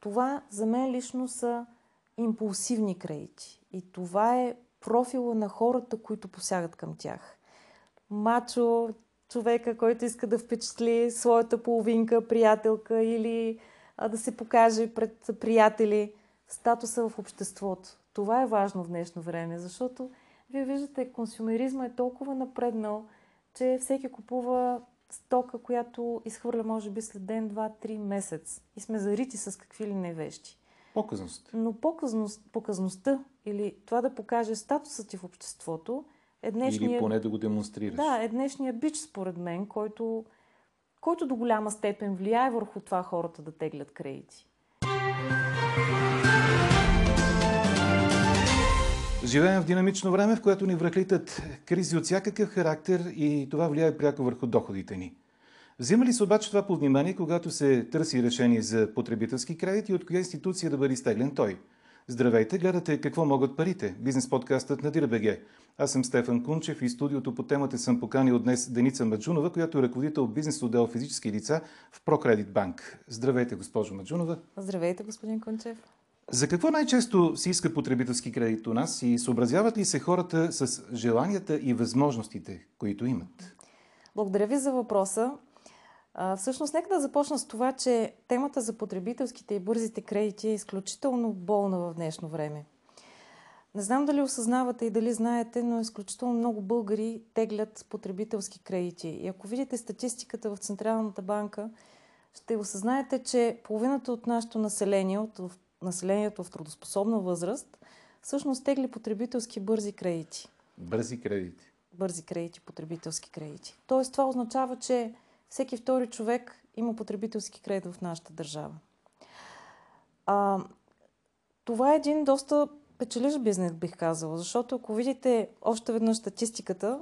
Това за мен лично са импулсивни кредити. И това е профила на хората, които посягат към тях. Мачо, човека, който иска да впечатли своята половинка, приятелка или а, да се покаже пред приятели статуса в обществото. Това е важно в днешно време, защото вие виждате, консумеризма е толкова напреднал, че всеки купува стока, която изхвърля може би след ден, два, три месец. И сме зарити с какви ли не вещи. Показност. Но показност, показността или това да покаже статуса ти в обществото е днешния... Или поне да го демонстрираш. Да, е днешния бич, според мен, който, който до голяма степен влияе върху това хората да теглят кредити. Живеем в динамично време, в което ни връхлитат кризи от всякакъв характер и това влияе пряко върху доходите ни. Взима ли се обаче това под внимание, когато се търси решение за потребителски кредит и от коя институция да бъде изтеглен той? Здравейте, гледате какво могат парите. Бизнес подкастът на Дирабеге. Аз съм Стефан Кунчев и студиото по темата съм поканил днес Деница Маджунова, която е ръководител бизнес отдел физически лица в Прокредит Банк. Здравейте, госпожо Маджунова. Здравейте, господин Кунчев. За какво най-често се иска потребителски кредит у нас и съобразяват ли се хората с желанията и възможностите, които имат? Благодаря ви за въпроса. Всъщност, нека да започна с това, че темата за потребителските и бързите кредити е изключително болна в днешно време. Не знам дали осъзнавате и дали знаете, но изключително много българи теглят потребителски кредити. И ако видите статистиката в Централната банка, ще осъзнаете, че половината от нашето население, от населението в трудоспособна възраст, всъщност тегли потребителски бързи кредити. Бързи кредити. Бързи кредити, потребителски кредити. Тоест това означава, че всеки втори човек има потребителски кредит в нашата държава. А, това е един доста печелиш бизнес, бих казала, защото ако видите още веднъж статистиката,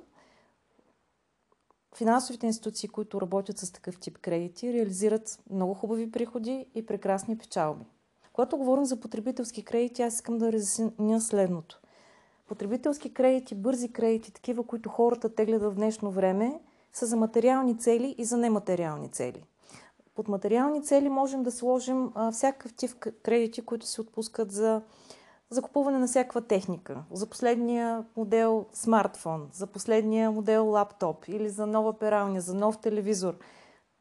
финансовите институции, които работят с такъв тип кредити, реализират много хубави приходи и прекрасни печалби. Когато говорим за потребителски кредити, аз искам да разясня следното. Потребителски кредити, бързи кредити, такива, които хората теглят в днешно време, са за материални цели и за нематериални цели. Под материални цели можем да сложим а, всякакъв тип кредити, които се отпускат за закупуване на всякаква техника. За последния модел смартфон, за последния модел лаптоп или за нова пералня, за нов телевизор.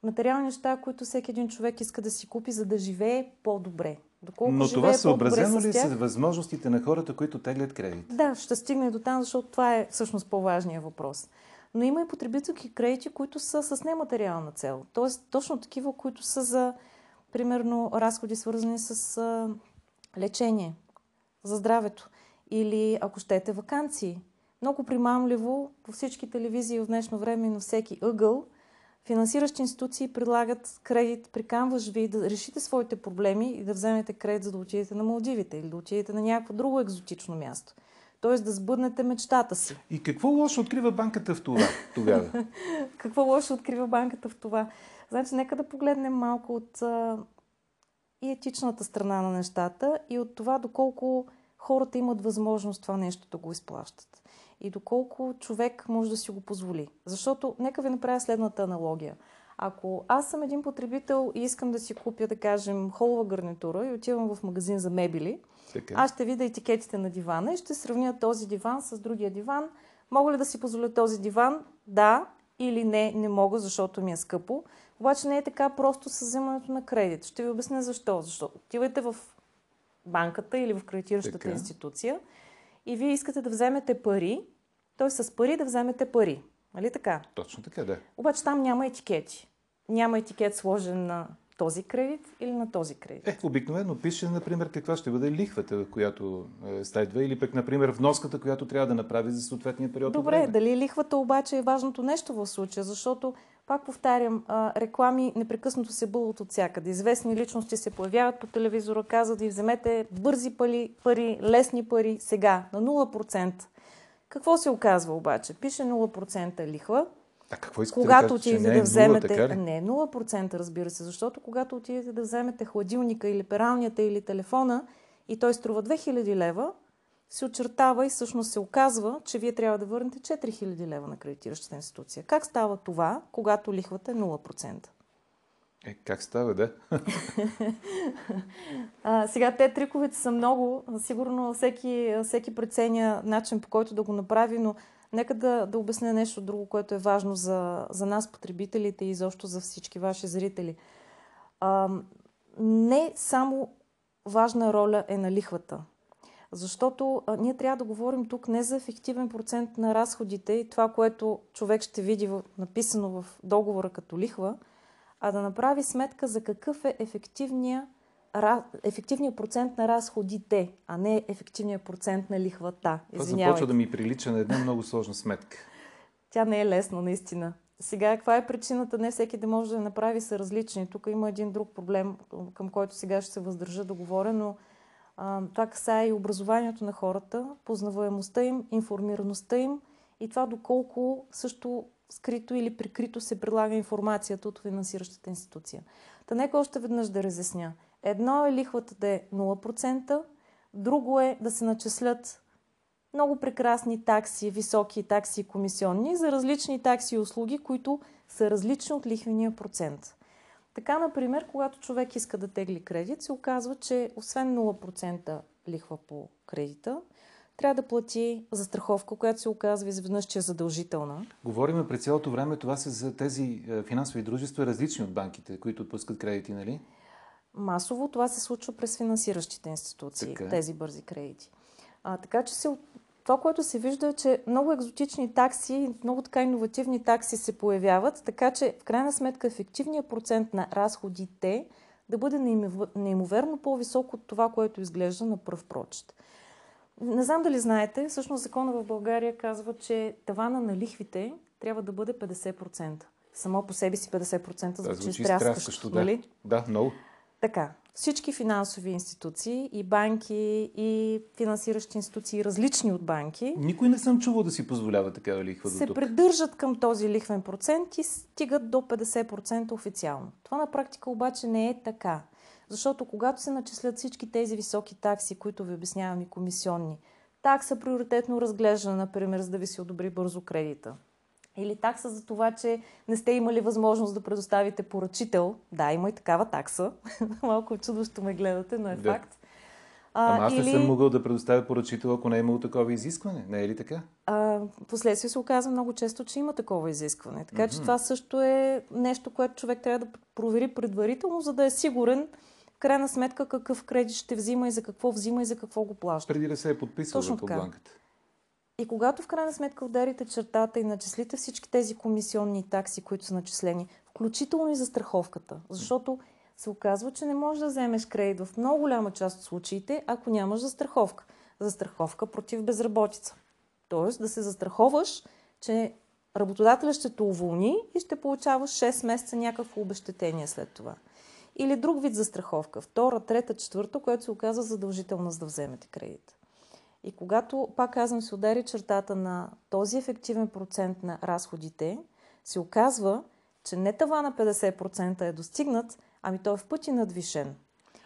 Материални неща, които всеки един човек иска да си купи, за да живее по-добре. Доколко Но това съобразено ли с възможностите на хората, които теглят кредит? Да, ще стигне до там, защото това е всъщност по-важният въпрос. Но има и потребителски кредити, които са с нематериална цел. Тоест, точно такива, които са за, примерно, разходи свързани с а, лечение, за здравето. Или, ако щете, вакансии. Много примамливо по всички телевизии в днешно време и на всеки ъгъл финансиращи институции предлагат кредит, приканваш ви да решите своите проблеми и да вземете кредит, за да отидете на Малдивите или да отидете на някакво друго екзотично място. Тоест да сбъднете мечтата си. И какво лошо открива банката в това тогава? какво лошо открива банката в това? Значи, нека да погледнем малко от а, и етичната страна на нещата и от това доколко хората имат възможност това нещо да го изплащат и доколко човек може да си го позволи. Защото, нека ви направя следната аналогия. Ако аз съм един потребител и искам да си купя, да кажем, холова гарнитура и отивам в магазин за мебели, така. аз ще видя етикетите на дивана и ще сравня този диван с другия диван. Мога ли да си позволя този диван? Да или не, не мога, защото ми е скъпо. Обаче не е така просто с вземането на кредит. Ще ви обясня защо. Защото отивайте в банката или в кредитиращата институция и вие искате да вземете пари, т.е. с пари да вземете пари. Нали така? Точно така, да. Обаче там няма етикети. Няма етикет сложен на този кредит или на този кредит. Е, обикновено пише, например, каква ще бъде лихвата, която е, следва, или пък, например, вноската, която трябва да направи за съответния период. Добре, дали лихвата обаче е важното нещо в случая, защото, пак повтарям, реклами непрекъснато се бълват от всякъде. Известни личности се появяват по телевизора, казват да вземете бързи пари, пари, лесни пари, сега, на 0%. Какво се оказва обаче? Пише 0% лихва, а какво искате когато да отидете да, да вземете... 0, така ли? Не, 0% разбира се, защото когато отидете да вземете хладилника или пералнята или телефона и той струва 2000 лева, се очертава и всъщност се оказва, че вие трябва да върнете 4000 лева на кредитиращата институция. Как става това, когато лихвата е 0%? Е, как става, да? а, сега, те триковете са много. Сигурно всеки, всеки преценя начин по който да го направи, но нека да, да обясня нещо друго, което е важно за, за нас, потребителите и изобщо за всички ваши зрители. А, не само важна роля е на лихвата. Защото а, ние трябва да говорим тук не за ефективен процент на разходите и това, което човек ще види в, написано в договора като лихва, а да направи сметка за какъв е ефективния, ефективния процент на разходите, а не ефективния процент на лихвата. Това започва да ми прилича на една много сложна сметка. Тя не е лесно, наистина. Сега, каква е причината? Не всеки да може да направи, са различни. Тук има един друг проблем, към който сега ще се въздържа да говоря, но това касае и образованието на хората, познаваемостта им, информираността им и това доколко също скрито или прикрито се прилага информацията от финансиращата институция. Та нека още веднъж да разясня. Едно е лихвата да е 0%, друго е да се начислят много прекрасни такси, високи такси и комисионни за различни такси и услуги, които са различни от лихвения процент. Така, например, когато човек иска да тегли кредит, се оказва, че освен 0% лихва по кредита, трябва да плати за страховка, която се оказва изведнъж, че е задължителна. Говориме през цялото време, това са за тези е, финансови дружества различни от банките, които отпускат кредити, нали? Масово това се случва през финансиращите институции, така. Е. тези бързи кредити. А, така че се, това, което се вижда е, че много екзотични такси, много така иновативни такси се появяват, така че в крайна сметка ефективният процент на разходите да бъде неимоверно по-висок от това, което изглежда на пръв прочет. Не знам дали знаете, всъщност закона в България казва, че тавана на лихвите трябва да бъде 50%. Само по себе си 50% звучи, звучи стряскащо, да. нали? Да, много. Така, всички финансови институции, и банки, и финансиращи институции, различни от банки. Никой не съм чувал да си позволява такава лихва Се придържат към този лихвен процент и стигат до 50% официално. Това на практика обаче не е така. Защото когато се начислят всички тези високи такси, които ви обяснявам и комисионни, такса приоритетно разглеждане, например, за да ви се одобри бързо кредита, или такса за това, че не сте имали възможност да предоставите поръчител. Да, има и такава такса. Малко чудващо ме гледате, но е да. факт. А, Ама аз или... не съм могъл да предоставя поръчител, ако не е имало такова изискване. Не е ли така? А, последствие се оказва много често, че има такова изискване. Така mm-hmm. че това също е нещо, което човек трябва да провери предварително, за да е сигурен, в крайна сметка какъв кредит ще взима и за какво взима и за какво го плаща. Преди да се е подписал Точно в банката. И когато в крайна сметка ударите чертата и начислите всички тези комисионни такси, които са начислени, включително и за страховката, защото се оказва, че не можеш да вземеш кредит в много голяма част от случаите, ако нямаш застраховка. Застраховка против безработица. Тоест да се застраховаш, че работодателя ще те уволни и ще получаваш 6 месеца някакво обещетение след това. Или друг вид застраховка, втора, трета, четвърта, което се оказва задължителна за да вземете кредит. И когато, пак казвам, се удари чертата на този ефективен процент на разходите, се оказва, че не това на 50% е достигнат, ами той е в пъти надвишен.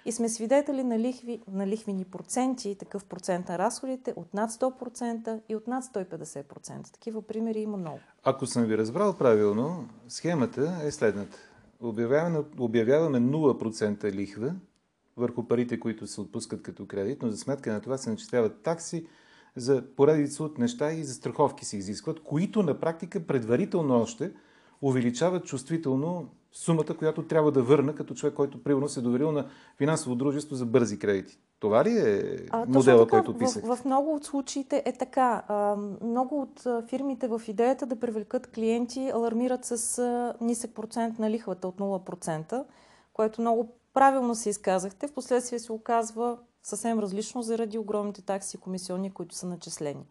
И сме свидетели на, лихви, на лихвени проценти, такъв процент на разходите от над 100% и от над 150%. Такива примери има много. Ако съм ви разбрал правилно, схемата е следната. Обявяваме, обявяваме 0% лихва върху парите, които се отпускат като кредит, но за сметка на това се начисляват такси за поредица от неща и за страховки се изискват, които на практика предварително още увеличават чувствително сумата, която трябва да върна като човек, който примерно се е доверил на финансово дружество за бързи кредити. Това ли е а, модела, така, който писах? В, в много от случаите е така. А, много от фирмите в идеята да привлекат клиенти алармират с а, нисък процент на лихвата от 0%, което много правилно се изказахте. В последствие се оказва съвсем различно заради огромните такси и комисионни, които са начислени.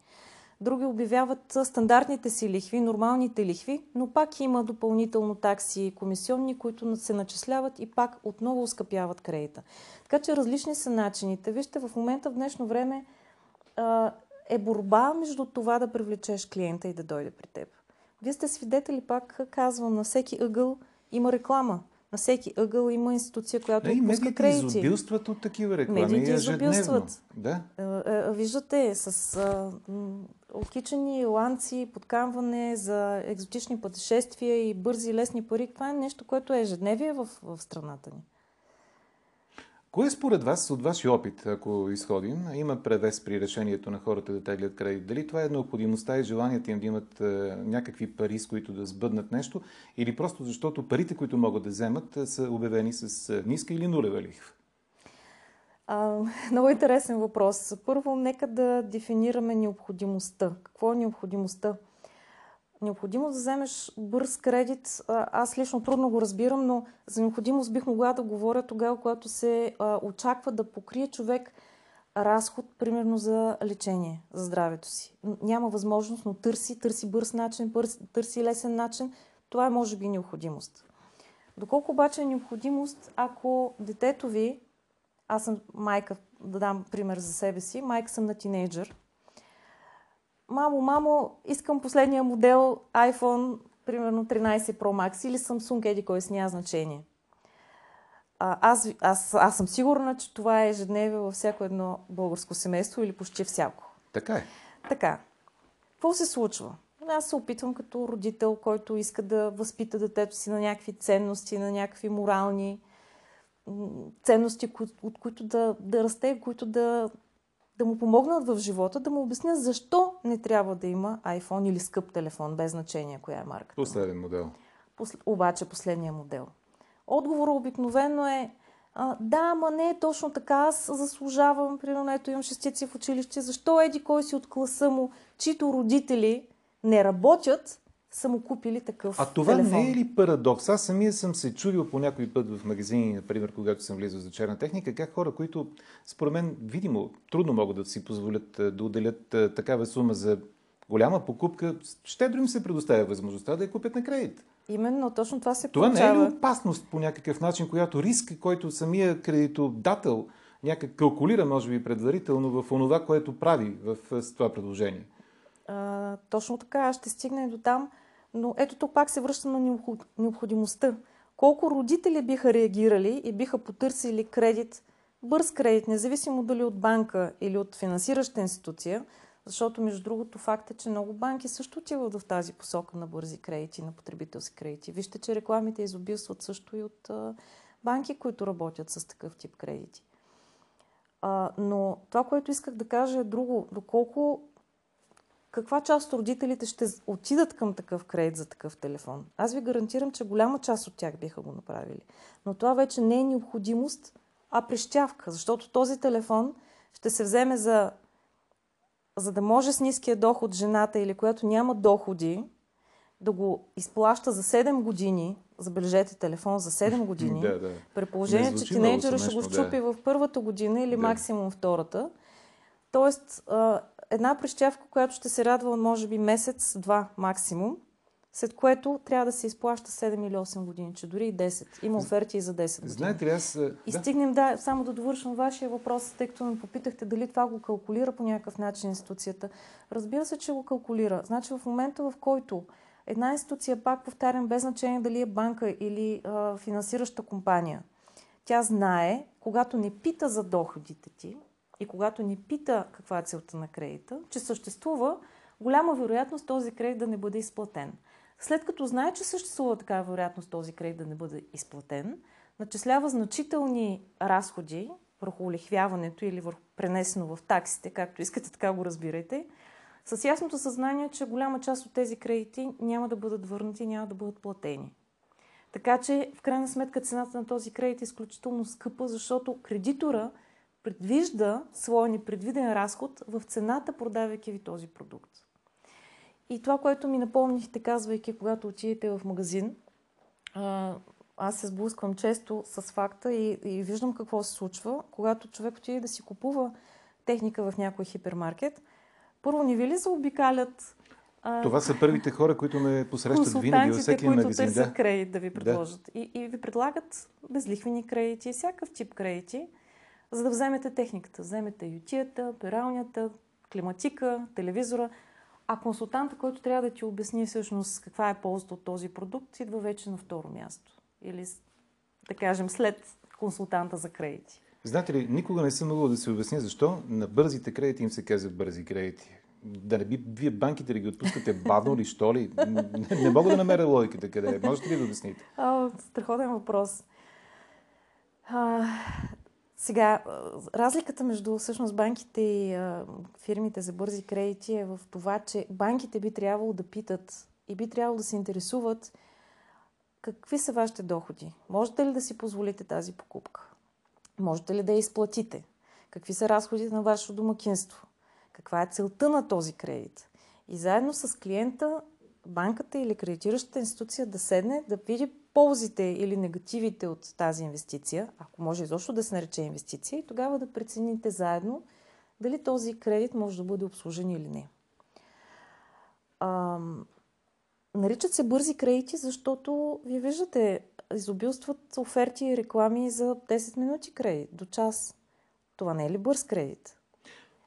Други обявяват стандартните си лихви, нормалните лихви, но пак има допълнително такси и комисионни, които се начисляват и пак отново ускъпяват кредита. Така че различни са начините. Вижте, в момента в днешно време е борба между това да привлечеш клиента и да дойде при теб. Вие сте свидетели, пак казвам, на всеки ъгъл има реклама. На всеки ъгъл има институция, която да, отпуска кредити. Медиите изобилстват от такива реклами Медиите изобилстват. Да. Виждате, с окичани, ланци, подкамване за екзотични пътешествия и бързи лесни пари. Това е нещо, което е ежедневие в, в страната ни. Кое според вас, от вашия опит, ако изходим, има превес при решението на хората да теглят кредит? Дали това е необходимостта и желанието им да имат е, някакви пари, с които да сбъднат нещо, или просто защото парите, които могат да вземат, е, са обявени с е, ниска или нулева лихва? А, много интересен въпрос. Първо, нека да дефинираме необходимостта. Какво е необходимостта? Необходимост да вземеш бърз кредит, аз лично трудно го разбирам, но за необходимост бих могла да говоря тогава, когато се очаква да покрие човек разход, примерно за лечение, за здравето си. Няма възможност, но търси, търси бърз начин, търси лесен начин. Това е може би необходимост. Доколко обаче е необходимост, ако детето ви аз съм майка, да дам пример за себе си. Майка съм на тинейджър. Мамо, мамо, искам последния модел iPhone, примерно 13 Pro Max или Samsung, еди кой си няма значение. А, аз, аз, аз съм сигурна, че това е ежедневие във всяко едно българско семейство или почти всяко. Така е. Така. Какво се случва? Аз се опитвам като родител, който иска да възпита детето си на някакви ценности, на някакви морални ценности, от които да, да расте, които да, да му помогнат в живота, да му обясня защо не трябва да има iPhone или скъп телефон, без значение коя е марката. Последен модел. Пос, обаче последния модел. Отговорът обикновено е а, да, ама не е точно така, аз заслужавам, примерно ето имам шестици в училище, защо еди кой си от класа му, чието родители не работят, са му купили такъв А това телефон. не е ли парадокс? Аз самия съм се чудил по някой път в магазини, например, когато съм влизал за черна техника, как хора, които според мен видимо трудно могат да си позволят е, да отделят е, такава сума за голяма покупка, щедро им се предоставя възможността да я купят на кредит. Именно, точно това се Това получава. не е ли опасност по някакъв начин, която риск, който самия кредитодател някак калкулира, може би, предварително в онова, което прави в е, това предложение? Точно така, ще стигне до там. Но ето тук пак се връща на необходимостта. Колко родители биха реагирали и биха потърсили кредит, бърз кредит, независимо дали от банка или от финансираща институция, защото, между другото, факт е, че много банки също отиват в тази посока на бързи кредити, на потребителски кредити. Вижте, че рекламите изобилстват също и от банки, които работят с такъв тип кредити. Но това, което исках да кажа е друго. Доколко каква част от родителите ще отидат към такъв кредит за такъв телефон? Аз ви гарантирам, че голяма част от тях биха го направили. Но това вече не е необходимост, а прищявка, защото този телефон ще се вземе за, за да може с ниския доход жената или която няма доходи, да го изплаща за 7 години, забележете телефон за 7 години, да, да. при положение, че тинейджера ще го щупи да. в първата година или да. максимум втората. Тоест, една прищявка, която ще се радва може би месец-два максимум, след което трябва да се изплаща 7 или 8 години, че дори и 10. Има оферти и за 10 години. Знаете ли, аз... И стигнем, да, само да довършвам вашия въпрос, тъй като ме попитахте дали това го калкулира по някакъв начин институцията. Разбира се, че го калкулира. Значи в момента, в който една институция, пак повтарям, без значение дали е банка или а, финансираща компания, тя знае, когато не пита за доходите ти, и когато ни пита каква е целта на кредита, че съществува голяма вероятност този кредит да не бъде изплатен. След като знае, че съществува такава вероятност този кредит да не бъде изплатен, начислява значителни разходи върху улихвяването или върху пренесено в таксите, както искате, така го разбирайте, с ясното съзнание, че голяма част от тези кредити няма да бъдат върнати, няма да бъдат платени. Така че, в крайна сметка, цената на този кредит е изключително скъпа, защото кредитора – предвижда своя непредвиден разход в цената, продавайки ви този продукт. И това, което ми напомнихте, казвайки, когато отидете в магазин, аз се сблъсквам често с факта и, и виждам какво се случва, когато човек отиде да си купува техника в някой хипермаркет. Първо, не ви ли заобикалят това са първите хора, които ме посрещат винаги във всеки които магазин. търсят да. кредит да ви предложат. Да. И, и ви предлагат безлихвени кредити, всякакъв тип кредити за да вземете техниката. Вземете ютията, пералнята, климатика, телевизора. А консултанта, който трябва да ти обясни всъщност каква е ползата от този продукт, идва вече на второ място. Или, да кажем, след консултанта за кредити. Знаете ли, никога не съм могъл да се обясня защо на бързите кредити им се казва бързи кредити. Да не би вие банките да ги отпускате бавно ли, що ли? Не, не мога да намеря логиката къде е. Можете ли да обясните? О, страхотен въпрос. А, сега, разликата между всъщност банките и а, фирмите за бързи кредити е в това, че банките би трябвало да питат и би трябвало да се интересуват какви са вашите доходи. Можете ли да си позволите тази покупка? Можете ли да я изплатите? Какви са разходите на вашето домакинство? Каква е целта на този кредит? И заедно с клиента, банката или кредитиращата институция да седне, да види ползите или негативите от тази инвестиция, ако може изобщо да се нарече инвестиция, и тогава да прецените заедно дали този кредит може да бъде обслужен или не. А, наричат се бързи кредити, защото вие виждате, изобилстват оферти и реклами за 10 минути кредит, до час. Това не е ли бърз кредит?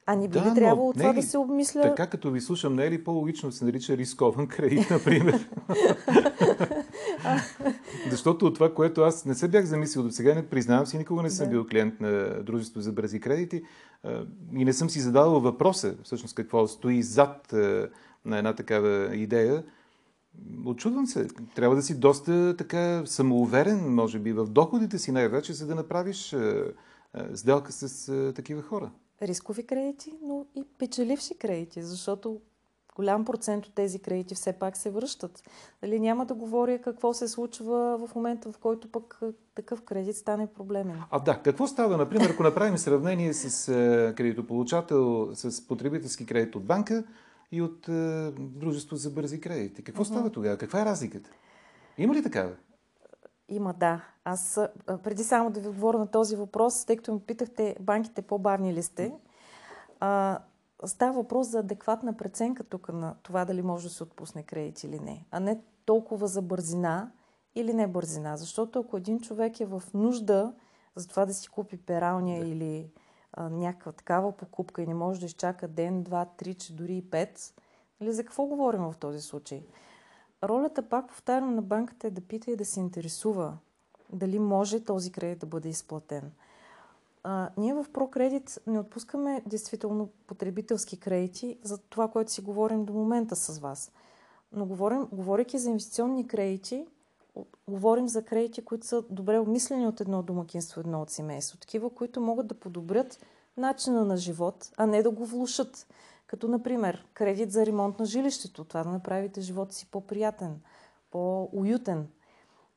А не би да, ли трябвало това е ли, да се обмисля? Така като ви слушам, не е ли по-логично да се нарича рискован кредит, например? Защото от това, което аз не се бях замислил до сега, не признавам си, никога не съм да. бил клиент на дружество за бързи кредити и не съм си задавал въпроса, всъщност какво стои зад на една такава идея. Очудвам се. Трябва да си доста така самоуверен, може би, в доходите си най-вече, за да направиш сделка с такива хора рискови кредити, но и печеливши кредити, защото голям процент от тези кредити все пак се връщат. Дали няма да говоря какво се случва в момента, в който пък такъв кредит стане проблемен. А да, какво става, например, ако направим сравнение с кредитополучател, с потребителски кредит от банка и от е, дружество за бързи кредити? Какво uh-huh. става тогава? Каква е разликата? Има ли такава? Има, да. Аз преди само да ви отговоря на този въпрос, тъй като ме питахте банките по-бавни ли сте, а, става въпрос за адекватна преценка тук на това дали може да се отпусне кредит или не, а не толкова за бързина или не бързина. Защото ако един човек е в нужда за това да си купи пералня да. или а, някаква такава покупка и не може да изчака ден, два, три, че дори и пет, нали, за какво говорим в този случай? Ролята, пак повтарям, на банката е да пита и да се интересува дали може този кредит да бъде изплатен. А, ние в ProCredit не отпускаме действително потребителски кредити за това, което си говорим до момента с вас. Но говорим, говоряки за инвестиционни кредити, говорим за кредити, които са добре обмислени от едно домакинство, едно от семейство. Такива, които могат да подобрят начина на живот, а не да го влушат. Като, например, кредит за ремонт на жилището, това да направите живота си по-приятен, по-уютен.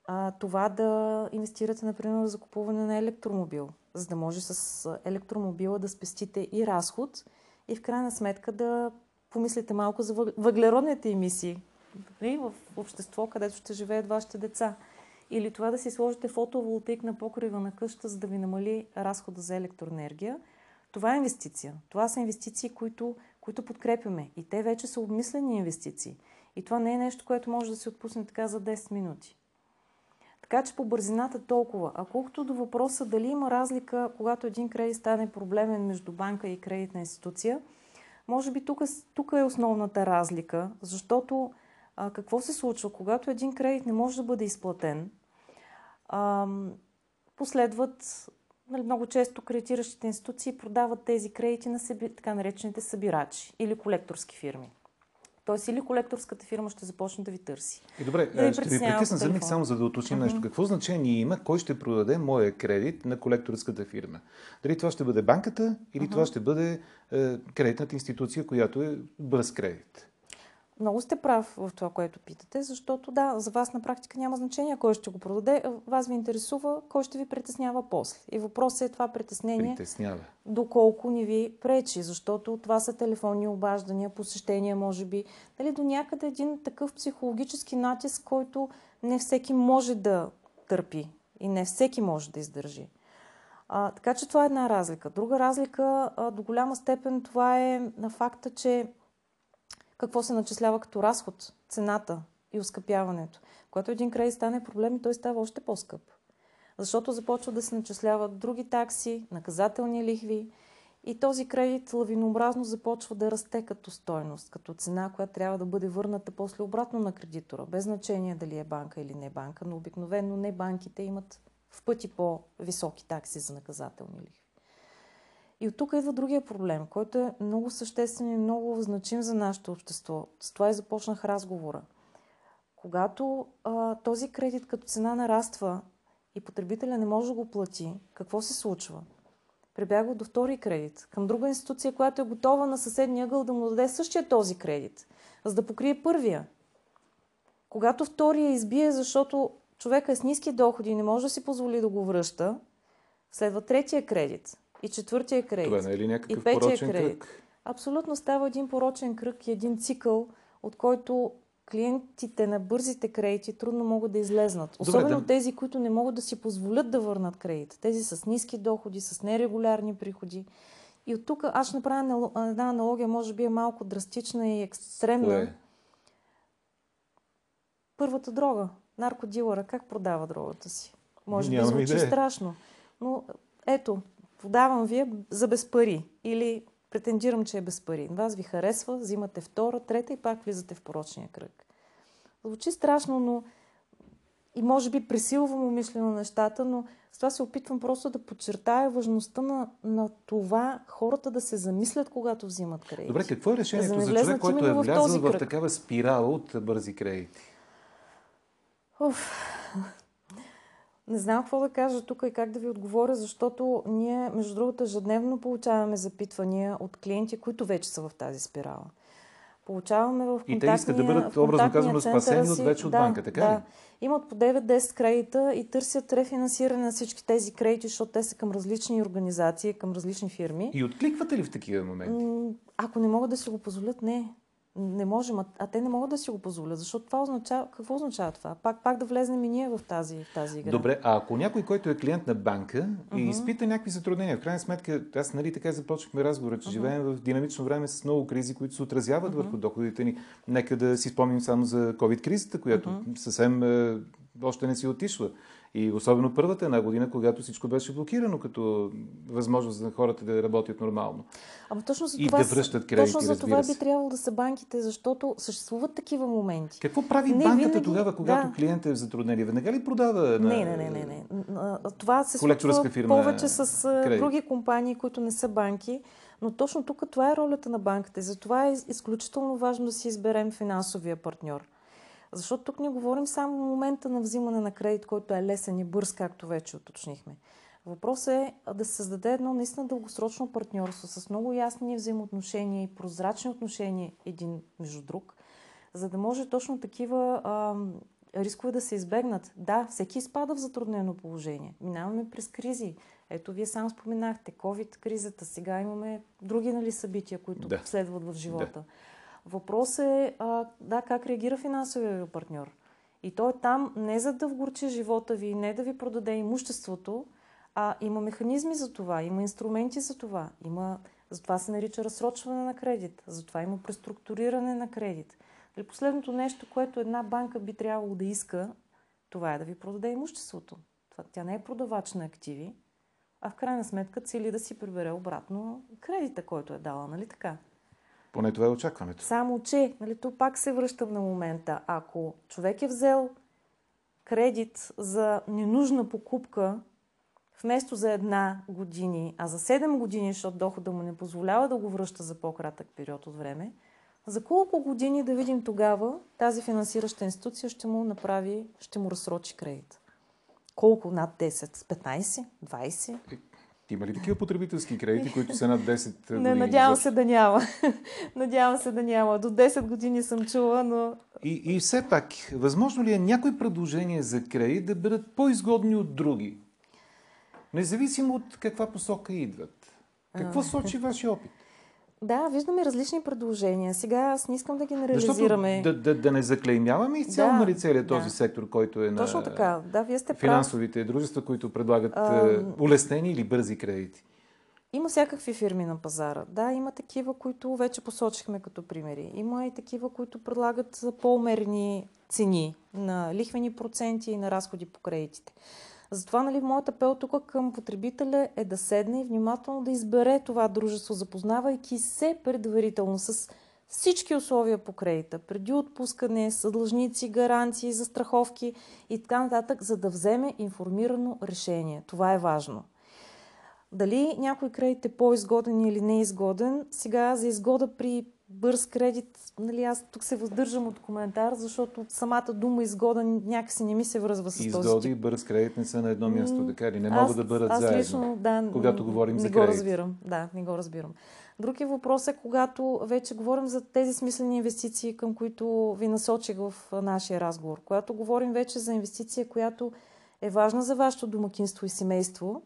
А, това да инвестирате, например, за купуване на електромобил, за да може с електромобила да спестите и разход и в крайна сметка да помислите малко за въглеродните емисии нали, в общество, където ще живеят вашите деца. Или това да си сложите фотоволтаик на покрива на къща, за да ви намали разхода за електроенергия. Това е инвестиция. Това са инвестиции, които които подкрепяме. И те вече са обмислени инвестиции. И това не е нещо, което може да се отпусне така за 10 минути. Така че по бързината толкова. А колкото до въпроса дали има разлика, когато един кредит стане проблемен между банка и кредитна институция, може би тук, тук е основната разлика, защото а, какво се случва? Когато един кредит не може да бъде изплатен, а, последват нали, много често кредитиращите институции продават тези кредити на съби, така наречените събирачи или колекторски фирми. Тоест или колекторската фирма ще започне да ви търси. И добре, да ви ще ви прекъсна за миг само за да уточним uh-huh. нещо. Какво значение има кой ще продаде моя кредит на колекторската фирма? Дали това ще бъде банката или uh-huh. това ще бъде е, кредитната институция, която е бърз кредит? Много сте прав в това, което питате, защото да, за вас на практика няма значение кой ще го продаде. Вас ви интересува кой ще ви притеснява после. И въпросът е това притеснение. Притеснява. Доколко ни ви пречи, защото това са телефонни обаждания, посещения, може би. Дали до някъде един такъв психологически натиск, който не всеки може да търпи и не всеки може да издържи. А, така че това е една разлика. Друга разлика а, до голяма степен това е на факта, че какво се начислява като разход, цената и оскъпяването. Когато един кредит стане проблем, той става още по-скъп. Защото започва да се начисляват други такси, наказателни лихви и този кредит лавинообразно започва да расте като стойност, като цена, която трябва да бъде върната после обратно на кредитора, без значение дали е банка или не банка, но обикновено не банките имат в пъти по-високи такси за наказателни лихви. И от тук идва другия проблем, който е много съществен и много значим за нашето общество. С това и започнах разговора. Когато а, този кредит като цена нараства и потребителя не може да го плати, какво се случва? Прибягва до втори кредит към друга институция, която е готова на съседния ъгъл да му даде същия този кредит, за да покрие първия. Когато втория избие, защото човека е с ниски доходи и не може да си позволи да го връща, следва третия кредит и четвъртия кредит. Това не е ли някакъв порочен кредит. кръг? Абсолютно става един порочен кръг и един цикъл, от който клиентите на бързите кредити трудно могат да излезнат. Особено Добре, да... тези, които не могат да си позволят да върнат кредит. Тези с ниски доходи, с нерегулярни приходи. И от тук аз ще направя една аналогия, може би е малко драстична и екстремна. Кое? Първата дрога. Наркодилъра как продава дрогата си? Може би звучи идея. страшно. Но ето, подавам вие за без пари. Или претендирам, че е без пари. Вас ви харесва, взимате втора, трета и пак влизате в порочния кръг. Звучи страшно, но и може би пресилвам умишлено нещата, но с това се опитвам просто да подчертая важността на, на това хората да се замислят, когато взимат кредити. Добре, какво е решението за, за човек, който е влязъл в, в такава спирала от бързи кредити? Уф. Не знам какво да кажа тук и как да ви отговоря, защото ние, между другото, ежедневно получаваме запитвания от клиенти, които вече са в тази спирала. Получаваме в контактния, И те искат да бъдат, образно казано, спасени от вече от да, банка, така да. ли? Имат по 9-10 кредита и търсят рефинансиране на всички тези кредити, защото те са към различни организации, към различни фирми. И откликвате ли в такива моменти? Ако не могат да си го позволят, не не можем, а, а те не могат да си го позволят, защото това означава, какво означава това? Пак, пак да влезнем и ние в тази, в тази игра. Добре, а ако някой, който е клиент на банка uh-huh. и изпита някакви затруднения, в крайна сметка, аз нали така започнахме разговора, че uh-huh. живеем в динамично време с много кризи, които се отразяват uh-huh. върху доходите ни. Нека да си спомним само за COVID-кризата, която uh-huh. съвсем е, още не си отишла. И особено първата една година, когато всичко беше блокирано като възможност за хората да работят нормално. Ама точно за и това, да връщат кредити, Точно за това би трябвало да са банките, защото съществуват такива моменти. Какво прави не, банката винаги... тогава, когато да. клиентът е в затруднение? Веднага ли продава на... Не, не, не, не. не. Това се случва фирма повече с кредит. други компании, които не са банки. Но точно тук това е ролята на банката. И затова е изключително важно да си изберем финансовия партньор. Защото тук не говорим само момента на взимане на кредит, който е лесен и бърз, както вече уточнихме. Въпросът е да се създаде едно наистина дългосрочно партньорство с много ясни взаимоотношения и прозрачни отношения един между друг, за да може точно такива а, рискове да се избегнат. Да, всеки изпада в затруднено положение. Минаваме през кризи. Ето, вие сам споменахте COVID-кризата. Сега имаме други нали, събития, които да. следват в живота. Да. Въпросът е а, да, как реагира финансовия ви партньор. И той е там не за да вгорчи живота ви, не да ви продаде имуществото, а има механизми за това, има инструменти за това. Има, затова се нарича разсрочване на кредит, затова има преструктуриране на кредит. Дали последното нещо, което една банка би трябвало да иска, това е да ви продаде имуществото. Тя не е продавач на активи, а в крайна сметка цели да си прибере обратно кредита, който е дала, нали така? Поне това е очакването. Само, че, нали, то пак се връщам на момента. Ако човек е взел кредит за ненужна покупка, вместо за една години, а за 7 години, защото дохода му не позволява да го връща за по-кратък период от време, за колко години да видим тогава тази финансираща институция ще му направи, ще му разсрочи кредит? Колко? Над 10? 15? 20? Има ли такива потребителски кредити, които са над 10 години? Не, надявам се да няма. надявам се да няма. До 10 години съм чула, но... И, и все пак, възможно ли е някои предложения за кредит да бъдат по-изгодни от други? Независимо от каква посока идват. Какво сочи вашия опит? Да, виждаме различни предложения. Сега аз не искам да ги реализираме. Да, да, да не заклеймяваме изцяло да, нали, целият този да. сектор, който е Точно на така. Да, вие сте финансовите прав. дружества, които предлагат а... улеснени или бързи кредити. Има всякакви фирми на пазара. Да, има такива, които вече посочихме като примери. Има и такива, които предлагат по-умерени цени на лихвени проценти и на разходи по кредитите. Затова нали, моят апел тук към потребителя е да седне и внимателно да избере това дружество, запознавайки се предварително с всички условия по кредита, преди отпускане, съдлъжници, гаранции, застраховки и така нататък, за да вземе информирано решение. Това е важно. Дали някой кредит е по-изгоден или не изгоден, сега за изгода при бърз кредит, нали, аз тук се въздържам от коментар, защото самата дума изгоден някакси не ми се връзва с Изгоди този Изгоди и бърз кредит не са на едно място, така ли? Не аз, могат да бъдат аз заедно, лично, да, когато говорим не за го кредит. разбирам. Да, не го разбирам. Друг е въпрос е, когато вече говорим за тези смислени инвестиции, към които ви насочих в нашия разговор. Когато говорим вече за инвестиция, която е важна за вашето домакинство и семейство,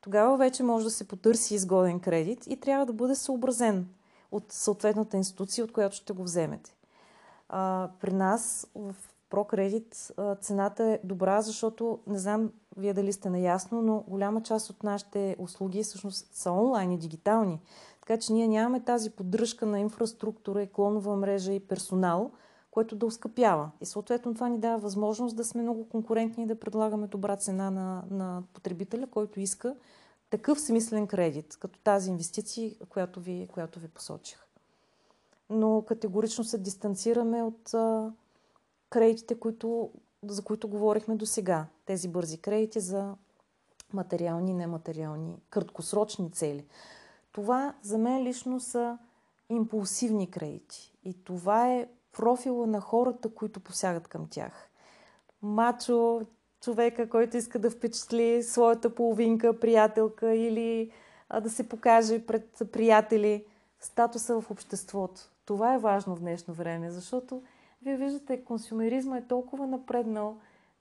тогава вече може да се потърси изгоден кредит и трябва да бъде съобразен от съответната институция, от която ще го вземете. А, при нас в ProCredit цената е добра, защото не знам вие дали сте наясно, но голяма част от нашите услуги всъщност са онлайн и дигитални. Така че ние нямаме тази поддръжка на инфраструктура и клонова мрежа и персонал, което да ускъпява. И съответно това ни дава възможност да сме много конкурентни и да предлагаме добра цена на, на потребителя, който иска такъв смислен кредит, като тази инвестиция, която ви, която ви посочих. Но категорично се дистанцираме от а, кредитите, които, за които говорихме до сега. Тези бързи кредити за материални и нематериални, краткосрочни цели. Това за мен лично са импулсивни кредити. И това е профила на хората, които посягат към тях. Мачо, човека, който иска да впечатли своята половинка, приятелка или а, да се покаже пред приятели, статуса в обществото. Това е важно в днешно време, защото вие виждате, консумеризма е толкова напреднал,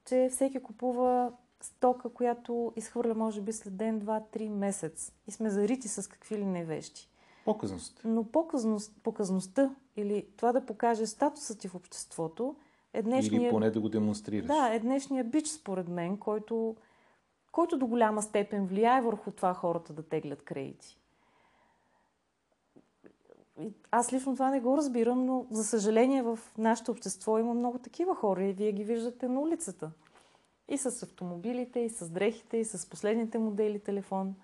че всеки купува стока, която изхвърля може би след ден, два, три месец. И сме зарити с какви ли не вещи. Показност. Но показност, показността или това да покаже статуса ти в обществото е днешния... Или поне да го демонстрираш. Да, е днешния бич, според мен, който, който до голяма степен влияе върху това хората да теглят кредити. Аз лично това не го разбирам, но за съжаление в нашето общество има много такива хора и вие ги виждате на улицата. И с автомобилите, и с дрехите, и с последните модели телефон.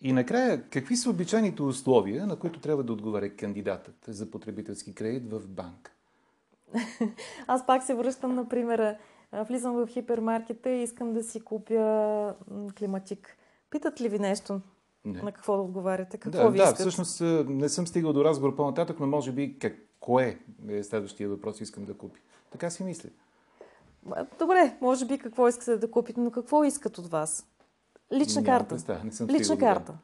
И накрая, какви са обичайните условия, на които трябва да отговаря кандидатът за потребителски кредит в банк? Аз пак се връщам на примера. Влизам в хипермаркета и искам да си купя климатик. Питат ли ви нещо? Не. На какво да отговаряте? Какво да, ви да, искат? всъщност не съм стигал до разговор по-нататък, но може би какво е, е следващия въпрос искам да купя. Така си мисля. Добре, може би какво искате да купите, но какво искат от вас? Лична Няма карта. Представа, не съм лична карта.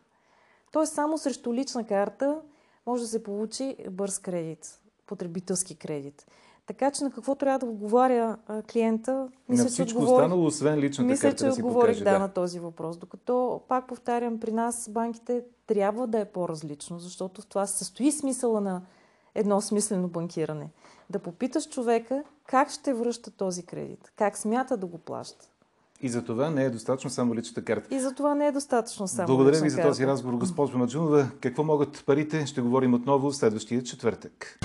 Тоест само срещу лична карта може да се получи бърз кредит, потребителски кредит. Така че на какво трябва да отговаря клиента? Мисля, на всичко отговорих, останало, освен личната мисля, карта че да си отговорих да, да на този въпрос. Докато, пак повтарям, при нас банките трябва да е по-различно, защото в това се състои смисъла на едно смислено банкиране. Да попиташ човека как ще връща този кредит, как смята да го плаща. И за това не е достатъчно само личната карта. И за това не е достатъчно само Благодаря ви за този разговор, госпожо Маджунова. Какво могат парите? Ще говорим отново в следващия четвъртък.